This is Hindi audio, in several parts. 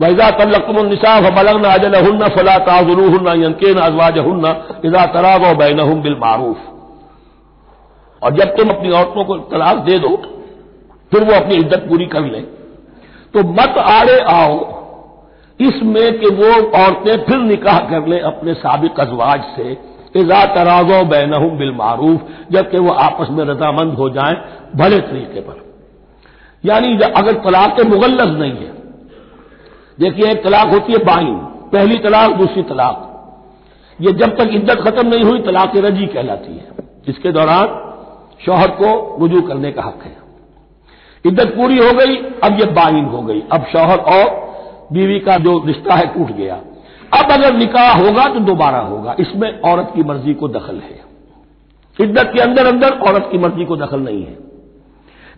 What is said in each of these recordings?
वैजा तल्लकुमनिसा फलगन अजलहन्न फला ताजुलहन्न यनकेन अजवाजहन्न इजा तराग बैनहुम बिल मारूफ और जब तुम अपनी औरतों को तलाक दे दो फिर वो अपनी इद्दत पूरी कर लें तो मत आड़े आओ इसमें कि वो औरतें फिर निकाह कर लें अपने सबक अजवाज से इजा तराजो बैनहुम बिल मारूफ जबकि वो आपस में रजामंद हो जाएँ भले तरीके पर यानी अगर तलाक मुगल्लज नहीं है देखिए, एक तलाक होती है बाइन पहली तलाक, दूसरी तलाक। ये जब तक इद्दत खत्म नहीं हुई, तलाक रज़ी कहलाती है। इसके दौरान शौहर को रुजू करने का हक है। इद्दत पूरी हो गई, अब यह बाइन हो गई। अब शौहर और बीवी का जो रिश्ता है टूट गया। अब अगर निकाह होगा तो दोबारा होगा। इसमें औरत की मर्ज़ी को दखल है। इद्दत के अंदर अंदर औरत की मर्ज़ी को दखल नहीं है।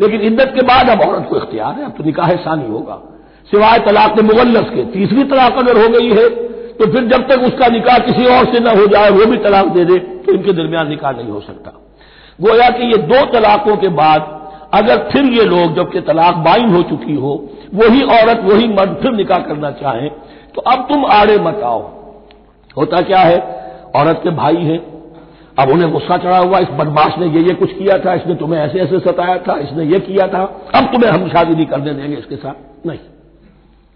लेकिन इद्दत के बाद अब औरत को इख्तियार है। अब तो निकाह सानी होगा। सिवाय तलाक मुगल्लस के, तीसरी तलाक अगर हो गई है तो फिर जब तक उसका निकाह किसी और से न हो जाए, वो भी तलाक दे दे तो इनके दरमियान निकाह नहीं हो सकता। गोया कि ये दो तलाकों के बाद, अगर फिर ये लोग, जबकि तलाक बाइन हो चुकी हो, वही औरत, वही मर्द फिर निकाह करना चाहें तो अब तुम आड़े मत होता क्या है? औरत के भाई हैं, अब उन्हें गुस्सा चढ़ा हुआ, इस बदमाश ने ये ये कुछ किया था, इसने तुम्हें ऐसे ऐसे सताया था, इसने ये किया था, अब तुम्हें हम शादी नहीं करने देंगे इसके साथ। नहीं।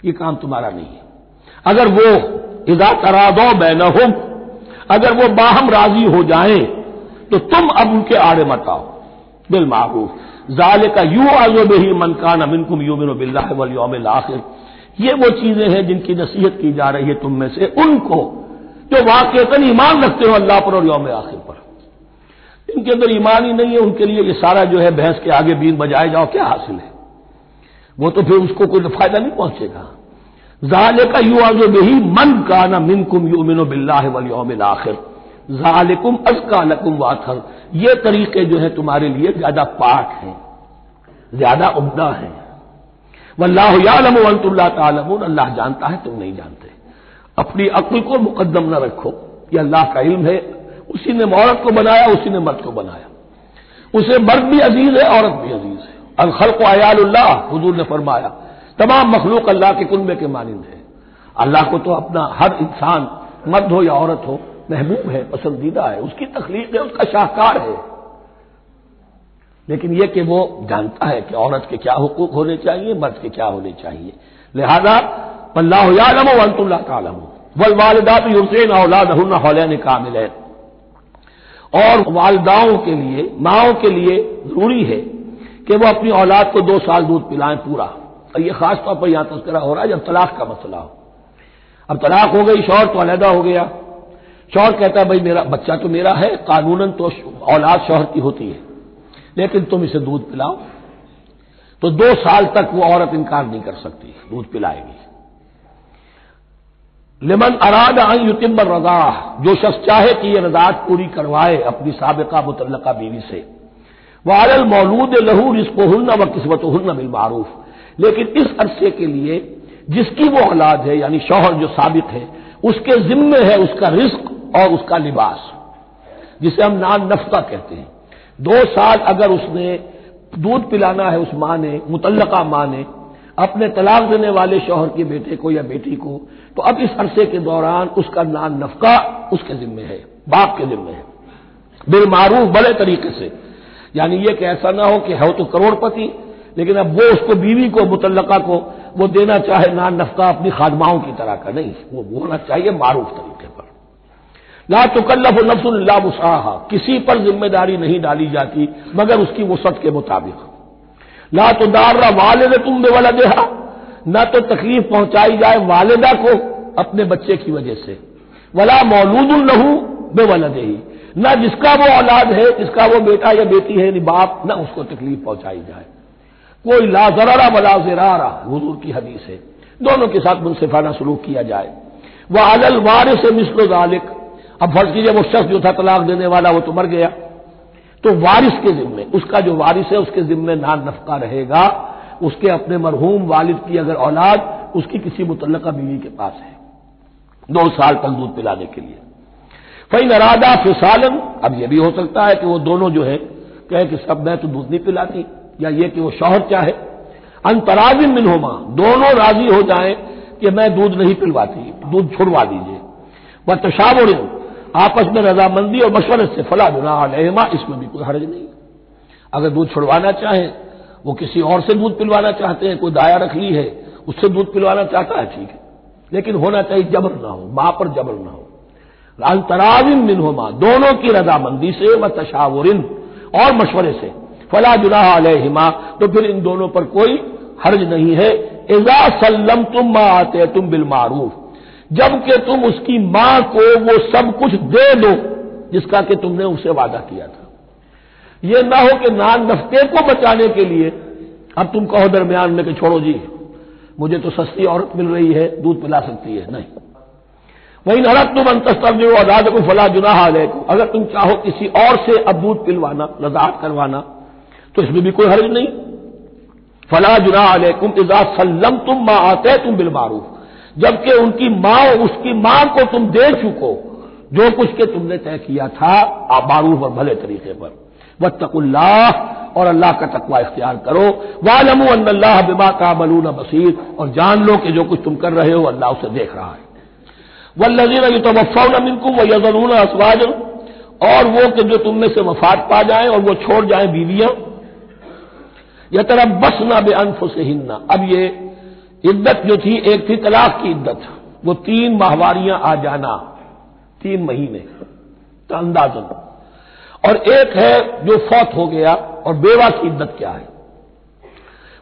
ये काम तुम्हारा नहीं है। अगर वो इदा तरादो बैनहुम, अगर वो बाहम राज़ी हो जाए तो तुम अब उनके आड़े मत आओ। बिल मारूफ। जाले का यू आजो ही मनकान अमिनकुम यूमिन बिल्ला वलियोम आखिर। ये वो चीज़ें हैं जिनकी नसीहत की जा रही है तुम में से, उनको जो वाकता ईमान रखते हो अल्लाह पर और योम आखिर पर। इनके अंदर ईमान ही नहीं है, उनके लिए ये सारा जो है भैंस के आगे बीन बजाए जाओ, क्या हासिल है? वो तो फिर उसको कोई फ़ायदा नहीं पहुंचेगा। जाले का यू आजो ही मन का ना मिनकुम यू मिनो बिल्ला वलियोम आखिर। जालिकुम अजका लकुम वाथर। ये तरीके जो है तुम्हारे लिए ज़्यादा पाक हैं, ज़्यादा उमदा हैं। वल्लाहयालमतुल्ला तालमून। अल्लाह जानता है, तुम नहीं जानते। अपनी अक्ल को मुकदम न रखो। ये अल्लाह का इल्म है। उसी ने औरत को बनाया, उसी ने मर्द को बनाया। उसे मर्द भी अज़ीज़ है, औरत भी अज़ीज़ है। अलखल को अयाल्लाह हजूर ने फरमाया। तमाम मखलूक अल्लाह के कुनबे के मानंद है। अल्लाह को तो अपना हर इंसान, मर्द हो या औरत हो, महबूब है, पसंदीदा है, उसकी तकलीफ़ है, उसका शाहकार है। लेकिन यह कि वो जानता है कि औरत के क्या हुकूक होने चाहिए, मर्द के क्या होने चाहिए। लिहाजा अल्लाहम वंतुल्ला तालम। वल वालदात युसैन औलाद हौलैन कामिल और वालदाओं के लिए, माओं के लिए ज़रूरी है कि वो अपनी औलाद को दो साल दूध पिलाएँ पूरा। और ये खास तौर पर यहाँ तस्करा हो रहा है जब तलाक का मसला हो। अब तलाक हो गई, शौहर तो अलहदा हो गया। शौहर कहता है, भाई, मेरा बच्चा तो मेरा है, कानूनन तो औलाद शौहर की होती है। लेकिन तुम इसे दूध पिलाओ। तो दो साल तक वो औरत इनकार नहीं कर सकती, दूध पिलाएगी। लिमन अराद आई युतिम रजा, जो शख्स चाहे कि यह रजात पूरी करवाए अपनी सबका मुतलका बीवी से। वारल मौलूद लहू रिस्को हन्ना व किस्मत हन्ना बिल मारूफ। लेकिन इस अरसे के लिए, जिसकी वो औलाद है, यानी शौहर जो साबित है, उसके जिम्मे है उसका रिस्क और उसका लिबास, जिसे हम नान नफ्ता कहते हैं। दो साल अगर उसने दूध पिलाना है उस माँ ने मुतलका माँ ने, अपने तलाक देने वाले शौहर के बेटे को या बेटी को तो अब इस अरसे के दौरान उसका नान नफका उसके जिम्मे है, बाप के जिम्मे है। बिल मारूफ बड़े तरीके से। यानी यह कि ऐसा ना हो कि है तो करोड़पति, लेकिन अब वो उसको बीवी को मुतलका को, वो देना चाहे नान नफका अपनी खादमाओं की तरह का, नहीं, वो होना चाहिए मारूफ तरीके पर। ला तुकल्लफ नफ्सुल्ला मुसाहा किसी पर ज़िम्मेदारी नहीं डाली जाती, मगर उसकी वसत के मुताबिक। ला तो दार्रा वालद तुम बेवला देहा न तो तकलीफ़ पहुंचाई जाए वालदा को अपने बच्चे की वजह से। वला मौलूद लहू बेवला दे न जिसका वो औलाद है, जिसका वो बेटा या बेटी है बाप, न उसको तकलीफ़ पहुंचाई जाए। कोई लाजरारा वला जरारा, हजूर की हदीस है। दोनों के साथ मुनसिफाना सलूक किया जाए। वह अलल वार से मिसलो जालिक, अब फ़र्ज़ कीजिए वो शख्स जो था तलाक देने वाला, वो तो मर गया। तो वारिस के जिम्मे, उसका जो वारिस है, उसके जिम्मे नान नफका रहेगा। उसके अपने मरहूम वालिद की अगर औलाद, उसकी किसी मुतल बीवी के पास है। दो साल तक दूध पिलाने के लिए। फई नरादा फिसालन। अब यह भी हो सकता है कि वो दोनों जो है, कहे कि सब मैं तो दूध नहीं पिलाती, या ये कि वो शौहर चाहे अंतराजिम मिन होमा दोनों राज़ी हो जाए कि मैं दूध नहीं पिलवाती, दूध छुड़वा दीजिए वह तशावर, आपस में रजामंदी और मशवरे से, फला जुना इसमें भी कोई हर्ज नहीं। अगर दूध छुड़वाना चाहें, वो किसी और से दूध पिलवाना चाहते हैं, कोई दाया रख ली है, उससे दूध पिलवाना चाहता है, ठीक है। लेकिन होना चाहिए जबर ना हो, माँ पर जबर ना हो। अंतराविन मिन हो दोनों की रजामंदी से व तशावरिन, और मशवरे से। फला जुनाह अलहिमा तो फिर इन दोनों पर कोई हर्ज नहीं है। एजा सल्लम तुम माँ आते तुम बिल मारूफ जबकि तुम उसकी माँ को वो सब कुछ दे दो, जिसका कि तुमने उसे वादा किया था। ये ना हो कि नान नफ्ते को बचाने के लिए, अब तुम कहो दरमियान में कि छोड़ो जी, मुझे तो सस्ती औरत मिल रही है, दूध पिला सकती है। नहीं। वही नरक तुम अंतस्तव अदाद को फला जुनाह अगर तुम चाहो किसी और से अब दूध पिलवाना, लजात करवाना तो इसमें भी कोई हर्ज नहीं। फला जुनाह अलैकुम इजा सल्लम तुम माँ आते तुम बिल मारूफ। जबकि उनकी माँ, उसकी माँ को तुम दे चुको, जो कुछ के तुमने तय किया था, आप और भले तरीके पर। वत्तकुल्लाह, और अल्लाह का तकवा इख्तियार करो। वालमू अल्लाह बिमा का मलून बसीर, और जान लो कि जो कुछ तुम कर रहे हो, अल्लाह उसे देख रहा है। वल्लजीन तो वफ़ाउन मिनकुम व यजरून असवाज और वो कि जो तुम में से वफात पा जाए और वो छोड़ जाए बीवियाँ। यह तरफ़ बस ना बे अनफ से हिन्ना अब ये इद्दत जो थी, एक थी तलाक की इद्दत। वो तीन माहवारियाँ आ जाना, तीन महीने। का अंदाजन और एक है जो फौत हो गया, और बेवा की इद्दत क्या है?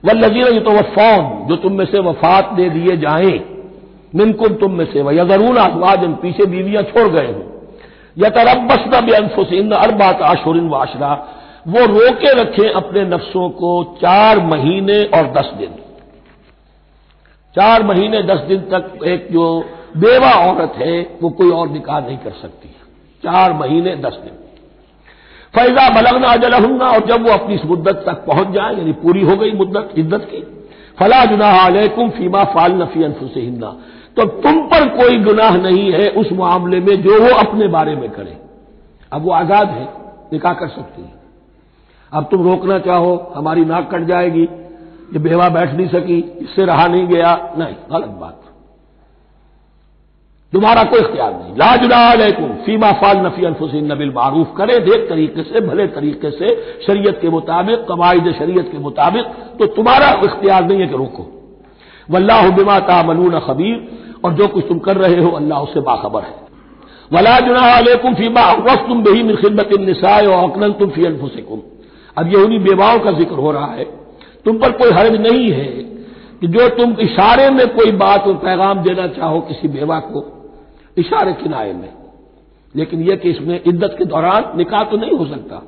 वह लजीर ये तो जो तुम में से वफात दे दिए जाए। मिनकुम तुम में से वह यजरून अजवाजन पीछे बीवियाँ छोड़ गए हो। या तरबस न बेअनफुसिन अरबात आशुरिन वाशरा। वो रोके रखें अपने नफ्सों को चार महीने और दस दिन। चार महीने, दस दिन तक एक जो बेवा औरत है, वो कोई और निकाह नहीं कर सकती। चार महीने, दस दिन। फैजा बलगना अजलहन्ना, और जब वो अपनी इस मुद्दत तक पहुँच जाए, यानी पूरी हो गई मुद्दत, इद्दत की, फला जुनाह अलैकुम फीमा फाल नफी अनफुसहिन्ना तो तुम पर कोई गुनाह नहीं है उस मामले में जो वो अपने बारे में करे। अब वो आज़ाद है, निकाह कर सकती है। अब तुम रोकना चाहो, हमारी नाक कट जाएगी, ये बेवा बैठ नहीं सकी, इससे रहा नहीं गया, नहीं, गलत बात। तुम्हारा कोई इख्तियार नहीं। लाजुलाकुम फीमा फाल नफी अनफुसिन नबिल मारूफ। करे देख तरीके से, भले तरीके से, शरीयत के मुताबिक, कवायद शरीयत के मुताबिक तो तुम्हारा इख्तियार नहीं है कि रोको। वल्लाह बिमा तामलून खबीर। और जो कुछ तुम कर रहे हो, अल्लाह उससे बाखबर है। वला जुनाकुम फीमा वक्त तुम बेही मिन खिदमत और अकनल तुम फ़ी अनफुसिकुम। अब ये उन्हीं बेवाओं का ज़िक्र हो रहा है। तुम पर कोई हर्ज नहीं है कि जो तुम इशारे में कोई बात और पैगाम देना चाहो किसी बेवा को, इशारे किनारे में। लेकिन यह कि इसमें इद्दत के दौरान निकाह तो नहीं हो सकता।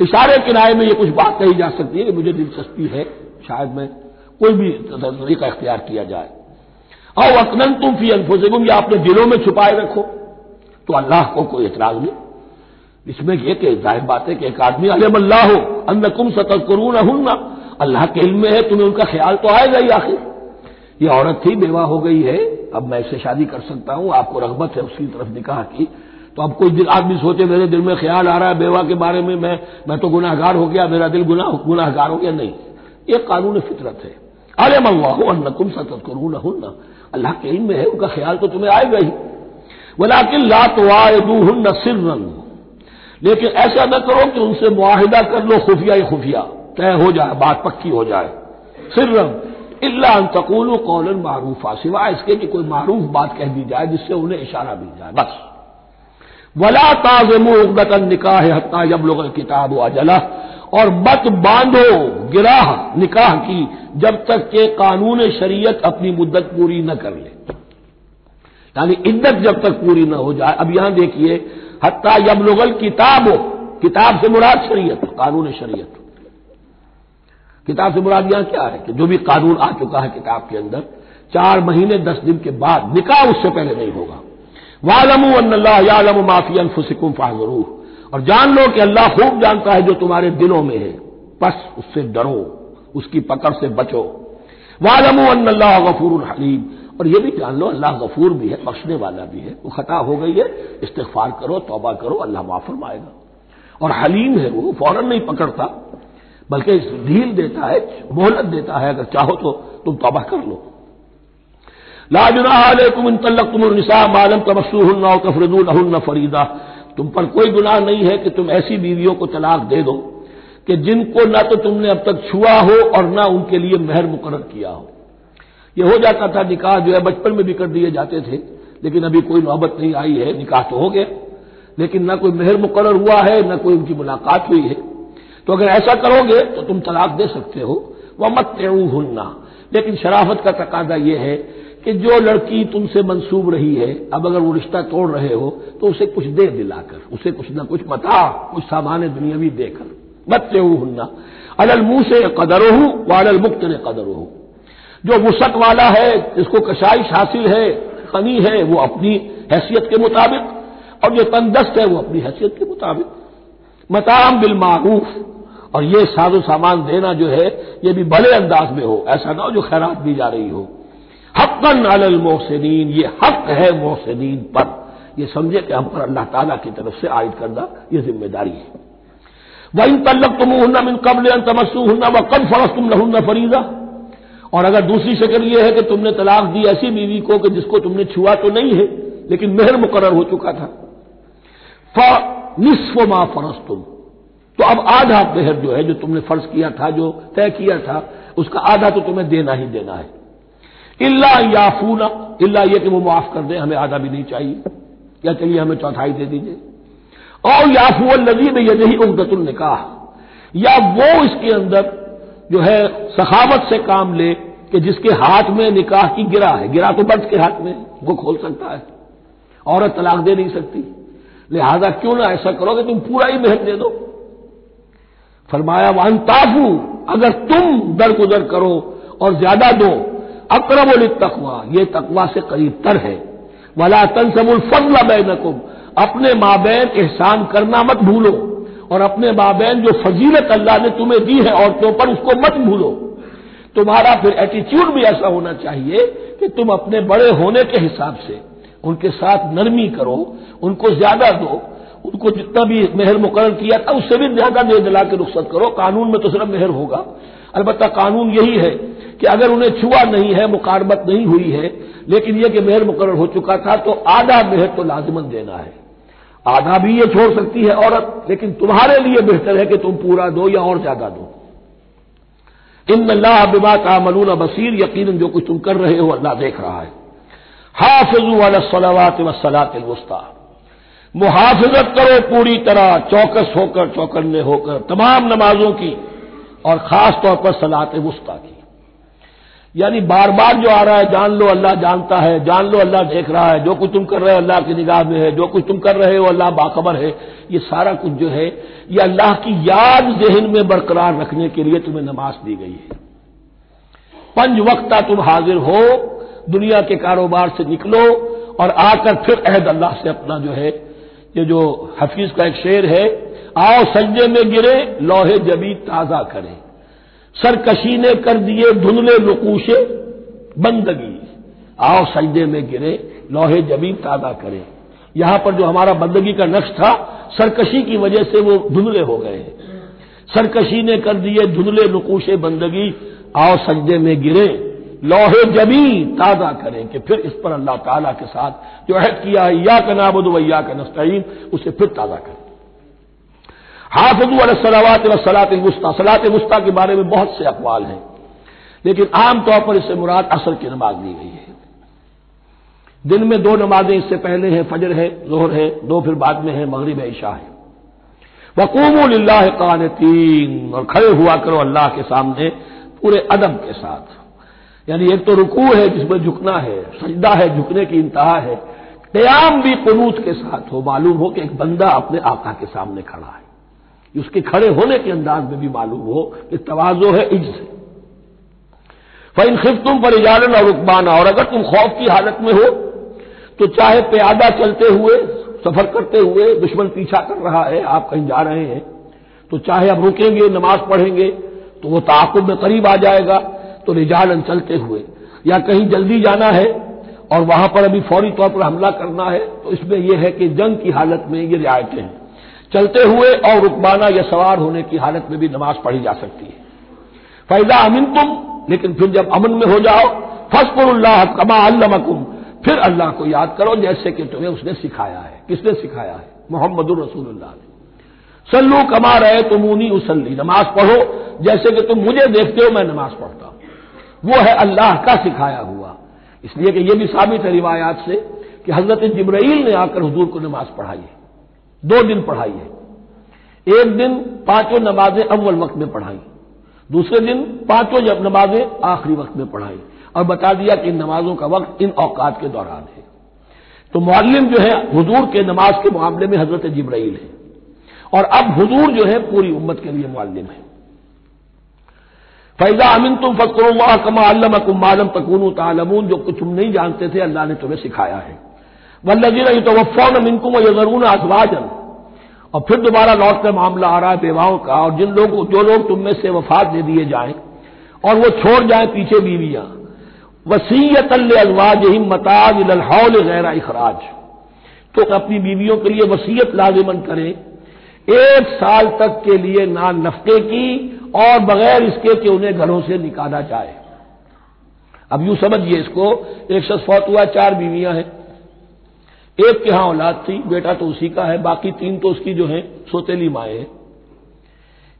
इशारे किनारे में यह कुछ बात कही जा सकती है कि मुझे दिलचस्पी है, शायद मैं कोई भी तरीका इख्तियार किया जाए। और अकनन तुम फ़ी अनफुसकुम, या अपने दिलों में छुपाए रखो। तो अल्लाह को कोई एतराज़ नहीं। इसमें यह कि ज़ाहिर बात है कि एक आदमी अलम अल्लाह हो अन्नकुम सतकरून हन्ना अल्लाह के इल्म में है, तुम्हें उनका ख्याल तो आएगा ही आखिर। ये औरत थी बेवा हो गई है, अब मैं इससे शादी कर सकता हूँ, आपको रगबत है उसकी तरफ़ निकाह की। तो अब कोई आदमी सोचे, मेरे दिल में ख्याल आ रहा है बेवा के बारे में, मैं मैं तो गुनाहगार हो गया, मेरा दिल गुनाह, गुनाहगार हो गया, नहीं। ये कानून फितरत है। अरे मंगवाहो अन्नकुम सतत करू न अल्लाह के इल्म में है, उनका ख्याल तो तुम्हें आएगा ही। वलाकिन ला तो आए दू हन्न सिर लेकिन ऐसा न करो कि उनसे मुआहिदा कर लो, खुफिया ही खुफिया। तय हो जाए, बात पक्की हो जाए। फिर इल्ला तकूल कौलन मारूफा, सिवाय इसके कि कोई मारूफ बात कह दी जाए, जिससे उन्हें इशारा मिल जाए। बस। वला ताजम उगदतन निकाह हत्ता जब लोग किताब अजला। और मत बांधो गिराह, निकाह की जब तक के कानून शरीयत अपनी मुद्दत पूरी न कर ले। यानी इद्दत जब तक पूरी न हो जाए। अब यहाँ देखिए, हत्ता जब लोगल किताब हो, किताब से मुराद शरीयत कानून शरीयत किताब से मुराद यहाँ क्या है कि जो भी कानून आ चुका है किताब के अंदर, चार महीने, दस दिन के बाद निकाह उससे पहले नहीं होगा। वालमू अल्लाह माफ़ी अनफुसिकुम फाजरूर और जान लो कि अल्लाह खूब जानता है जो तुम्हारे दिलों में है। बस उससे डरो। उसकी पकड़ से बचो। वालमू अल्लाह गफूर हलीम। और ये भी जान लो, अल्लाह गफूर भी है, बख्शने वाला भी है। वो खता हो गई है इस्तफार करो, तोबा करो, अल्लाह माफ़ फरमाएगा। और हलीम है वो फ़ौरन नहीं पकड़ता, बल्कि ढील देता है, मोहलत देता है, अगर चाहो तो तुम तोबा कर लो। लाजुनाकुम इन तल्लक तुम मालम फरीदा। तुम पर कोई गुनाह नहीं है कि तुम ऐसी बीवियों को तलाक दे दो। कि जिनको ना तो तुमने अब तक छुआ हो और ना उनके लिए मेहर मुकर किया हो। यह हो जाता था, निकाह जो है बचपन में भी कर दिए जाते थे, लेकिन अभी कोई नौबत नहीं आई है, निकाह तो हो गया। लेकिन ना कोई मेहर मुकर हुआ है, ना कोई उनकी मुलाकात हुई है। तो अगर ऐसा करोगे तो तुम तलाक दे सकते हो। वह मत हुन्ना लेकिन शराफत का तकादा यह है कि जो लड़की तुमसे मंसूब रही है, अब अगर वो रिश्ता तोड़ रहे हो तो उसे कुछ दे दिलाकर, उसे कुछ ना कुछ मता कुछ सामान दुनियावी देकर। मत हुन्ना अलल मुँह से कदर हूँ वालल मुक्त ने कदर हूँ जो वसत वाला है, जिसको कशाइश हासिल है खनी है, वो अपनी हैसियत के मुताबिक, और जो तंदस्त है, वो अपनी हैसियत के मुताबिक। मताम बिल मारूफ, और ये साजो सामान देना जो है, ये भी भले अंदाज में हो, ऐसा ना हो जो खैरात दी जा रही हो। हक्कन अलल मोहसिन ये हक है मोहसिन पर। ये समझे कि हम पर अल्लाह ताला की तरफ़ से आयद करना, ये ज़िम्मेदारी है। वह इन तल्लक तुम हन्ना मिन कबल तमस्सू हन्ना व कब फरस तुम लहुन्ना फरीदा। और अगर दूसरी शक्ल यह है कि तुमने तलाक दी ऐसी बीवी को कि जिसको तुमने छुआ तो नहीं है, लेकिन मेहर मुकर हो चुका था। फ मा फरस तुम तो अब आधा मेहर जो है, जो तुमने फ़र्ज़ किया था, जो तय किया था, उसका आधा तो तुम्हें देना ही देना है। इल्ला याफूना, इल्ला यह कि वो माफ़ कर दे, हमें आधा भी नहीं चाहिए। या चलिए हमें चौथाई दे दीजिए। और याफू नदी में यह उगदतुल निकाह। या वो इसके अंदर जो है सखावत से काम ले कि जिसके हाथ में निकाह की गिरा है। गिरा तो बर्द के हाथ में, वो खोल सकता है। औरत तलाक दे नहीं सकती। लिहाजा क्यों ना ऐसा करो कि तुम पूरा ही मेहर दे दो। फरमाया वाहन ताफू अगर तुम दरगुदर करो और ज़्यादा दो, अक्रबुल तकवा ये तकवा से करीब तर है। वला तनसबुल फजल बैनकुम अपने माबैन एहसान करना मत भूलो और अपने माबैन जो फजीलत अल्लाह ने तुम्हें दी है औरतों पर, उसको मत भूलो। तुम्हारा फिर एटीट्यूड भी ऐसा होना चाहिए कि तुम अपने बड़े होने के हिसाब से उनके साथ नरमी करो, उनको ज़्यादा दो, उनको जितना भी मेहर मुकर किया था, उससे भी ज़्यादा दे दिला के रुख्सत करो। कानून में तो सिर्फ़ मेहर होगा। अलबत्ता कानून यही है कि अगर उन्हें छुआ नहीं है मुकारबत नहीं हुई है, लेकिन यह कि मेहर मुकर हो चुका था तो आधा मेहर तो लाजमन देना है। आधा भी ये छोड़ सकती है औरत, लेकिन तुम्हारे लिए बेहतर है कि तुम पूरा दो या और ज़्यादा दो। इन अल्लाह बिबा का मलून बसीर यकीन जो कुछ तुम कर रहे हो अल्लाह देख रहा है। हाफिजू वालसलावात वसलात वस्ता। मुहाफिजत करो पूरी तरह, चौकस होकर, चौकन्ने होकर, तमाम नमाजों की, और खास तौर पर सलात वस्ता की। यानी बार बार जो आ रहा है, जान लो, अल्लाह जानता है, जान लो, अल्लाह देख रहा है, जो कुछ तुम कर रहे हो अल्लाह की निगाह में है, जो कुछ तुम कर रहे हो अल्लाह बाखबर है, ये सारा कुछ जो है, ये अल्लाह की याद जहन में बरकरार रखने के लिए तुम्हें नमाज़ दी गई है। पंज वक्ता तुम हाजिर हो, दुनिया के कारोबार से निकलो और आकर फिर अहद अल्लाह से अपना जो है, ये जो हफीज का एक शेर है, आओ सज्जे में गिरे, लोहे जबी ताज़ा करें। सरकशी ने कर दिए धुंधले नकूशे, बंदगी। आओ सजदे में गिरे, लोहे ज़मीन तादा करें। यहाँ पर जो हमारा बंदगी का नक्श था, सरकशी की वजह से वो धुंधले हो गए। सरकशी ने कर दिए धुंधले नकूशे, बंदगी। आओ सजदे में गिरे, लोहे जमी ताज़ा करें कि फिर इस पर अल्लाह ताला के साथ जो अहद किया है या का नाबुद वैया का नस्तीन उसे फिर ताज़ा करें। हाफजू सलावात व सलात गुस्ता सलात गुस्ता के बारे में बहुत से अकवाल हैं, लेकिन आमतौर पर इससे मुराद असर की नमाज़ ली गई है। दिन में दो नमाजें इससे पहले हैं, फजर है, जोहर है, दो फिर बाद में है, मगरब ईशा है। वकूम कान तीन और खड़े हुआ करो अल्लाह के सामने पूरे अदब के साथ। यानी एक तो रुकू है, जिसमें झुकना है, सजदा है, झुकने की इंतहा है। क्याम भी कनूत के साथ हो, मालूम हो कि एक बंदा अपने आका के सामने खड़ा है। उसके खड़े होने के अंदाज में भी मालूम हो कि तवाजो है इज़ से। फिन खिफ तुम पर इजारन और रुकबाना, और अगर तुम खौफ की हालत में हो तो चाहे प्यादा चलते हुए, सफ़र करते हुए दुश्मन पीछा कर रहा है, आप कहीं जा रहे हैं तो चाहे आप रुकेंगे, नमाज़ पढ़ेंगे तो वो ताकुब में करीब आ जाएगा तो रिजालन चलते हुए। या कहीं जल्दी जाना है, और वहाँ पर अभी फौरी तौर पर हमला करना है तो इसमें यह है कि जंग की हालत में ये रियायतें हैं। चलते हुए और रुकबाना या सवार होने की हालत में भी नमाज़ पढ़ी जा सकती है। फैजा अमिन तुम लेकिन फिर जब अमन में हो जाओ फसपुल्लाह कमा अल्लमकुम, फिर अल्लाह को याद करो जैसे कि तुम्हें उसने सिखाया है। किसने सिखाया है? मोहम्मद रसूलुल्लाह ने। सल्लू कमा रहे तुमूनी उसल्ली, नमाज़ पढ़ो जैसे कि तुम मुझे देखते हो, मैं नमाज़ पढ़ता हूँ। वो है अल्लाह का सिखाया हुआ। इसलिए कि यह भी साबित है रिवायात से कि हज़रत जब्राइल ने आकर हजूर को नमाज़ पढ़ाई है। दो दिन पढ़ाई है। एक दिन पाँचों नमाजें अव्वल वक्त में पढ़ाई। दूसरे दिन पाँचों जब नमाजें आखिरी वक्त में पढ़ाई। और बता दिया कि इन नमाजों का वक्त इन औकात के दौरान है। तो मुआलिम जो है, हजूर के नमाज़ के मामले में हज़रत जब्राइल है। और अब हजूर जो है, पूरी उम्मत के लिए मुआलिम है। फैजा अमिन तुम फकरुल्लाह कमा अल्लम मालम तकून तालमून, जो कुछ तुम नहीं जानते थे, अल्लाह ने तुम्हें सिखाया है। वल्लजीन तो वफ़ौन मिनकुम यजरून असवाजन और फिर दोबारा लौट कर मामला आ रहा है बेवाओं का, और जिन लोग जो लोग तुम में से वफात दे दिए जाएँ, और वो छोड़ जाए पीछे बीवियाँ। वसीयत अजवाज ही मताज लहौल गैर इखराज। तो अपनी बीवियों के लिए वसीयत लाजिमन करें। एक साल तक के लिए ना नफके की, और बगैर इसके कि उन्हें घरों से निकाला जाए। अब यूँ समझिए इसको, एक शख्स फौत हुआ, चार बीवियाँ हैं। एक के यहाँ औलाद थी, बेटा तो उसी का है, बाकी तीन तो उसकी जो है, सोतेली माए हैं।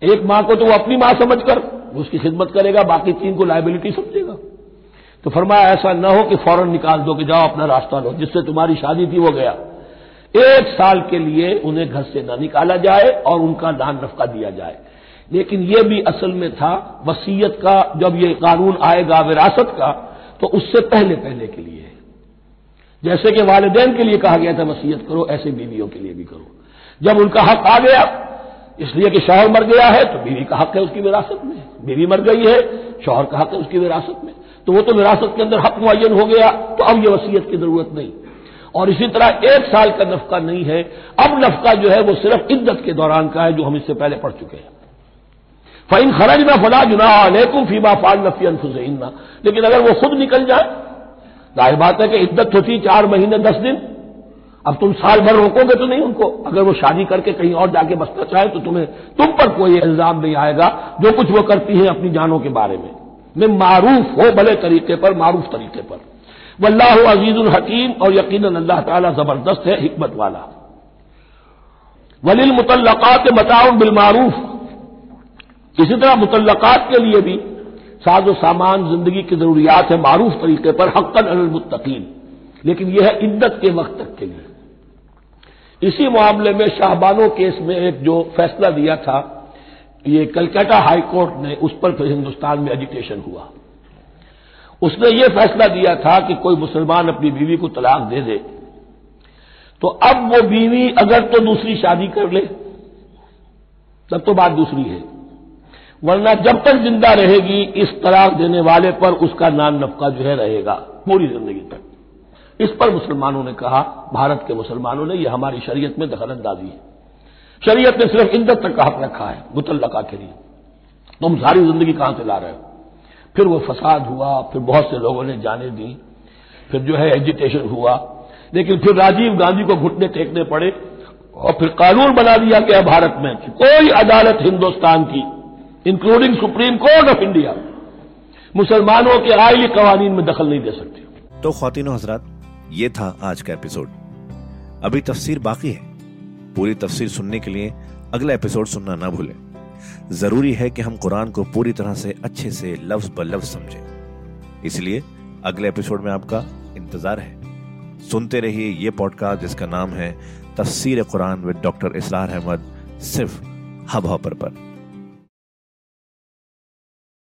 एक माँ को तो वो अपनी माँ समझकर उसकी खिदमत करेगा, बाकी तीन को लाइबिलिटी समझेगा। तो फरमाया, ऐसा ना हो कि फ़ौरन निकाल दो कि जाओ अपना रास्ता लो, जिससे तुम्हारी शादी थी वो गया। एक साल के लिए उन्हें घर से न निकाला जाए और उनका दान नफका दिया जाए। लेकिन यह भी असल में था, वसीयत का जब यह कानून आएगा, विरासत का तो उससे पहले पहले के लिए। जैसे कि वालदेन के लिए कहा गया था, वसीयत करो, ऐसे बीवियों के लिए भी करो। जब उनका हक आ गया, इसलिए कि शौहर मर गया है तो बीवी का हक है उसकी विरासत में। बीवी मर गई है, शौहर का हक है उसकी विरासत में। तो वो तो विरासत के अंदर हक मुन हो गया तो अब यह वसीयत की ज़रूरत नहीं। और इसी तरह एक साल का नफका नहीं है। अब नफका जो है, वो सिर्फ़ इद्दत के दौरान का है, जो हम इससे पहले पढ़ चुके हैं। फाइन खरज में फला जुना फीमा फाल नफी अनफुसना लेकिन अगर वो खुद निकल जाए ज़ाहिर बात है कि इद्दत होती चार महीने, दस दिन। अब तुम साल भर रोकोगे तो नहीं उनको। अगर वो शादी करके कहीं और जाके बसना चाहे तो तुम्हें, तुम पर कोई इल्ज़ाम नहीं आएगा, जो कुछ वो करती है अपनी जानों के बारे में। में मारूफ हो भले तरीके पर, मारूफ तरीके पर। वल्लाह अजीजुल हकीम, और यकीन अल्लाह ताला ज़बरदस्त है, हिकमत वाला। वलिल मुतलक़ात बताउन बिलमारूफ इसी तरह मुतलक़ात के लिए भी साजो सामान ज़िंदगी की जरूरियात है मारूफ तरीके पर, हक्कन अलमुत्तकीन लेकिन यह है इद्दत के वक्त तक के लिए। इसी मामले में शाहबानो केस में एक जो फैसला दिया था, ये कलकत्ता हाईकोर्ट ने उस पर फिर हिंदुस्तान में एजुकेशन हुआ। उसने ये फैसला दिया था कि कोई मुसलमान अपनी बीवी को तलाक दे दे। तो अब वो बीवी अगर तो दूसरी शादी कर ले, तब तो बात दूसरी है। वरना जब तक ज़िंदा रहेगी, इस तलाक देने वाले पर उसका नाम नफका जो है रहेगा, पूरी ज़िंदगी तक। इस पर मुसलमानों ने कहा, भारत के मुसलमानों ने, यह हमारी शरीयत में दखल अंदाजी है। शरीयत ने सिर्फ़ इद्दत तक का हक रखा है मुतलका के लिए। तुम सारी ज़िंदगी कहाँ से ला रहे हो? फिर वो फसाद हुआ, फिर बहुत से लोगों ने जाने दी, फिर जो है एजिटेशन हुआ। लेकिन फिर राजीव गांधी को घुटने टेकने पड़े, और फिर कानून बना दिया गया भारत में कोई अदालत हिंदुस्तान की including supreme court of India मुसलमानों के आयली कवानीन में दखल नहीं दे सकती। तो खातिनों हजरात, ये था आज का एपिसोड। अभी तफसीर बाकी है। पूरी तफसीर सुनने के लिए अगला एपिसोड सुनना ना भूलें। ज़रूरी है कि हम कुरान को पूरी तरह से अच्छे से लफ्ज ब लफ्ज समझें। इसलिए अगले एपिसोड में आपका इंतज़ार है। सुनते रहिए ये पॉडकास्ट जिसका नाम है तफसीर कुरान विद डॉक्टर इसरार अहमद, सिर्फ़ हब हॉपर पर।